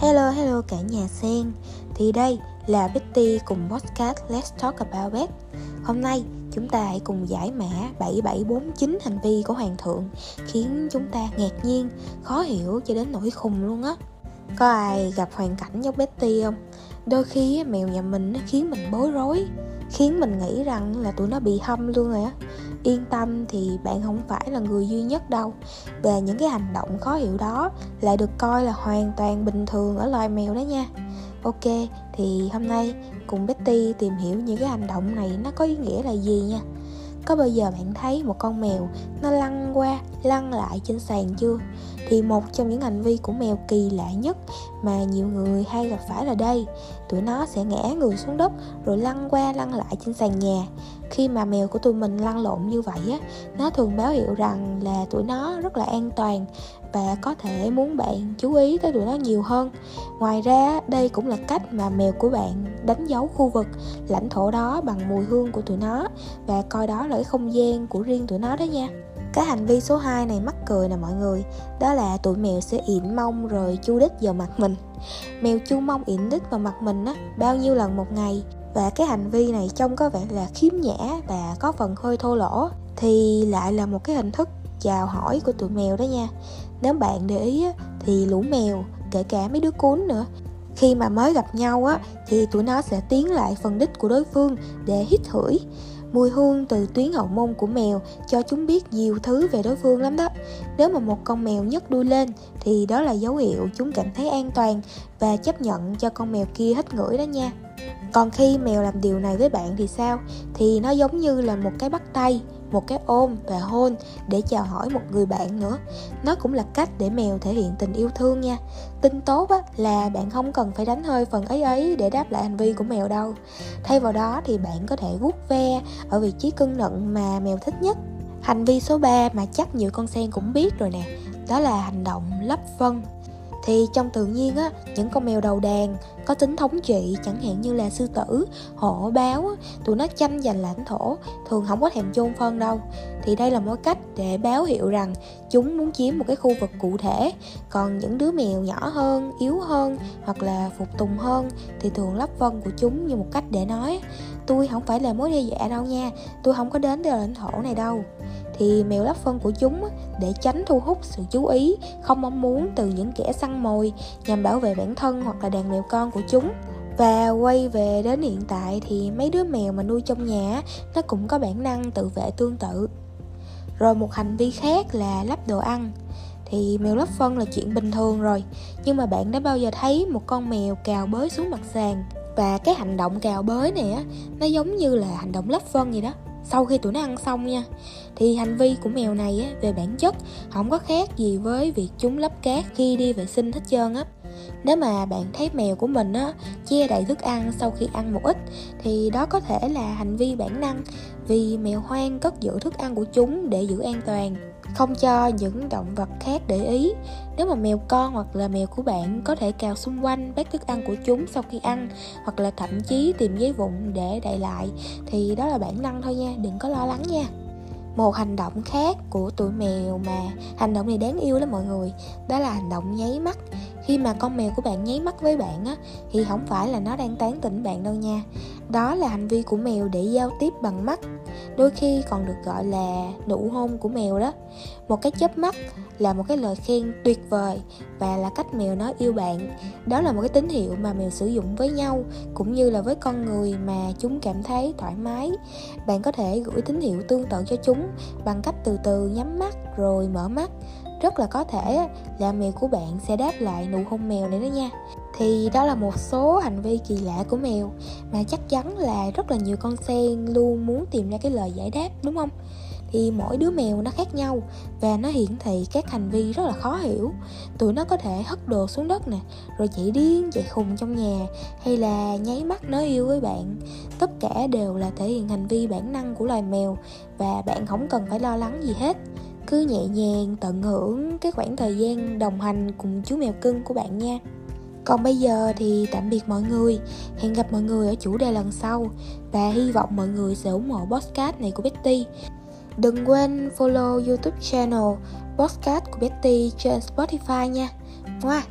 Hello hello cả nhà sen Thì đây là Betty cùng podcast Let's Talk About Pet Hôm nay chúng ta hãy cùng giải mã 7749 hành vi của Hoàng thượng Khiến chúng ta ngạc nhiên, khó hiểu cho đến nỗi khùng luôn á. Có ai gặp hoàn cảnh giống Betty không? Đôi khi mèo nhà mình nó khiến mình bối rối. Khiến mình nghĩ rằng là tụi nó bị hâm luôn rồi á. Yên tâm thì bạn không phải là người duy nhất đâu. Và những cái hành động khó hiểu đó lại được coi là hoàn toàn bình thường ở loài mèo đó nha. Ok, thì hôm nay cùng betty tìm hiểu những cái hành động này nó có ý nghĩa là gì nha. Có bao giờ bạn thấy một con mèo nó lăn qua, lăn lại trên sàn chưa? Thì một trong những hành vi của mèo kỳ lạ nhất mà nhiều người hay gặp phải là đây. Tụi nó sẽ ngã người xuống đất rồi lăn qua lăn lại trên sàn nhà. Khi mà mèo của tụi mình lăn lộn như vậy á, nó thường báo hiệu rằng là tụi nó rất là an toàn và có thể muốn bạn chú ý tới tụi nó nhiều hơn. Ngoài ra, đây cũng là cách mà mèo của bạn đánh dấu khu vực, lãnh thổ đó bằng mùi hương của tụi nó và coi đó là cái không gian của riêng tụi nó đó nha cái hành vi số 2 này mắc cười nè mọi người. Đó là tụi mèo sẽ ịn mông rồi chu đít vào mặt mình. Mèo chu mông ịn đít vào mặt mình á Bao nhiêu lần một ngày. Và cái hành vi này trông có vẻ là khiếm nhã Và có phần hơi thô lỗ Thì lại là một cái hình thức chào hỏi của tụi mèo đó nha. Nếu bạn để ý á, thì lũ mèo kể cả mấy đứa cún nữa khi mà mới gặp nhau á thì tụi nó sẽ tiến lại phần đích của đối phương để hít hửi Mùi hương từ tuyến hậu môn của mèo cho chúng biết nhiều thứ về đối phương lắm đó. Nếu mà một con mèo nhấc đuôi lên, thì đó là dấu hiệu chúng cảm thấy an toàn và chấp nhận cho con mèo kia hít ngửi đó nha. Còn khi mèo làm điều này với bạn thì sao? Thì nó giống như là một cái bắt tay một cái ôm và hôn để chào hỏi một người bạn nữa. Nó cũng là cách để mèo thể hiện tình yêu thương nha. Tin tốt á, là bạn không cần phải đánh hơi phần ấy ấy để đáp lại hành vi của mèo đâu. Thay vào đó thì bạn có thể vuốt ve ở vị trí cưng nựng mà mèo thích nhất. Hành vi số 3 mà chắc nhiều con sen cũng biết rồi nè đó là hành động lấp phân thì trong tự nhiên á những con mèo đầu đàn có tính thống trị chẳng hạn như là sư tử hổ báo á, tụi nó tranh giành lãnh thổ thường không có thèm chôn phân đâu. Thì đây là một cách để báo hiệu rằng chúng muốn chiếm một cái khu vực cụ thể. Còn những đứa mèo nhỏ hơn yếu hơn hoặc là phục tùng hơn thì thường lắp vân của chúng như một cách để nói tôi không phải là mối đe dọa đâu nha tôi không có đến từ lãnh thổ này đâu thì mèo lắp phân của chúng để tránh thu hút sự chú ý, không mong muốn từ những kẻ săn mồi nhằm bảo vệ bản thân hoặc là đàn mèo con của chúng. Và quay về đến hiện tại thì mấy đứa mèo mà nuôi trong nhà nó cũng có bản năng tự vệ tương tự. Rồi một hành vi khác là lắp đồ ăn. Thì mèo lắp phân là chuyện bình thường rồi, nhưng mà bạn đã bao giờ thấy một con mèo cào bới xuống mặt sàn? Và cái hành động cào bới này á, nó giống như là hành động lắp phân gì đó sau khi tụi nó ăn xong nha thì hành vi của mèo này á, về bản chất không có khác gì với việc chúng lấp cát khi đi vệ sinh hết trơn á. Nếu mà bạn thấy mèo của mình á, che đầy thức ăn sau khi ăn một ít thì đó có thể là hành vi bản năng vì mèo hoang cất giữ thức ăn của chúng để giữ an toàn không cho những động vật khác để ý. Nếu mà mèo con hoặc là mèo của bạn có thể cào xung quanh bát thức ăn của chúng sau khi ăn, hoặc là thậm chí tìm giấy vụn để đậy lại, thì đó là bản năng thôi nha, đừng có lo lắng nha. Một hành động khác của tụi mèo mà hành động này đáng yêu lắm mọi người, đó là hành động nháy mắt. Khi mà con mèo của bạn nháy mắt với bạn á, thì không phải là nó đang tán tỉnh bạn đâu nha. Đó là hành vi của mèo để giao tiếp bằng mắt đôi khi còn được gọi là nụ hôn của mèo đó. Một cái chớp mắt là một cái lời khen tuyệt vời và là cách mèo nói yêu bạn. Đó là một cái tín hiệu mà mèo sử dụng với nhau, cũng như là với con người mà chúng cảm thấy thoải mái. Bạn có thể gửi tín hiệu tương tự cho chúng bằng cách từ từ nhắm mắt rồi mở mắt. Rất là có thể là mèo của bạn sẽ đáp lại nụ hôn mèo này đó nha thì đó là một số hành vi kỳ lạ của mèo, mà chắc chắn là rất là nhiều con sen luôn muốn tìm ra cái lời giải đáp, đúng không? Thì mỗi đứa mèo nó khác nhau, và nó hiển thị các hành vi rất là khó hiểu. Tụi nó có thể hất đồ xuống đất nè, rồi chạy điên, chạy khùng trong nhà, hay là nháy mắt nói yêu với bạn. Tất cả đều là thể hiện hành vi bản năng của loài mèo, và bạn không cần phải lo lắng gì hết. Cứ nhẹ nhàng tận hưởng cái khoảng thời gian đồng hành cùng chú mèo cưng của bạn nha còn bây giờ thì tạm biệt mọi người. Hẹn gặp mọi người ở chủ đề lần sau. Và hy vọng mọi người sẽ ủng hộ podcast này của Betty. Đừng quên follow youtube channel podcast của Betty trên Spotify nha. Ngoa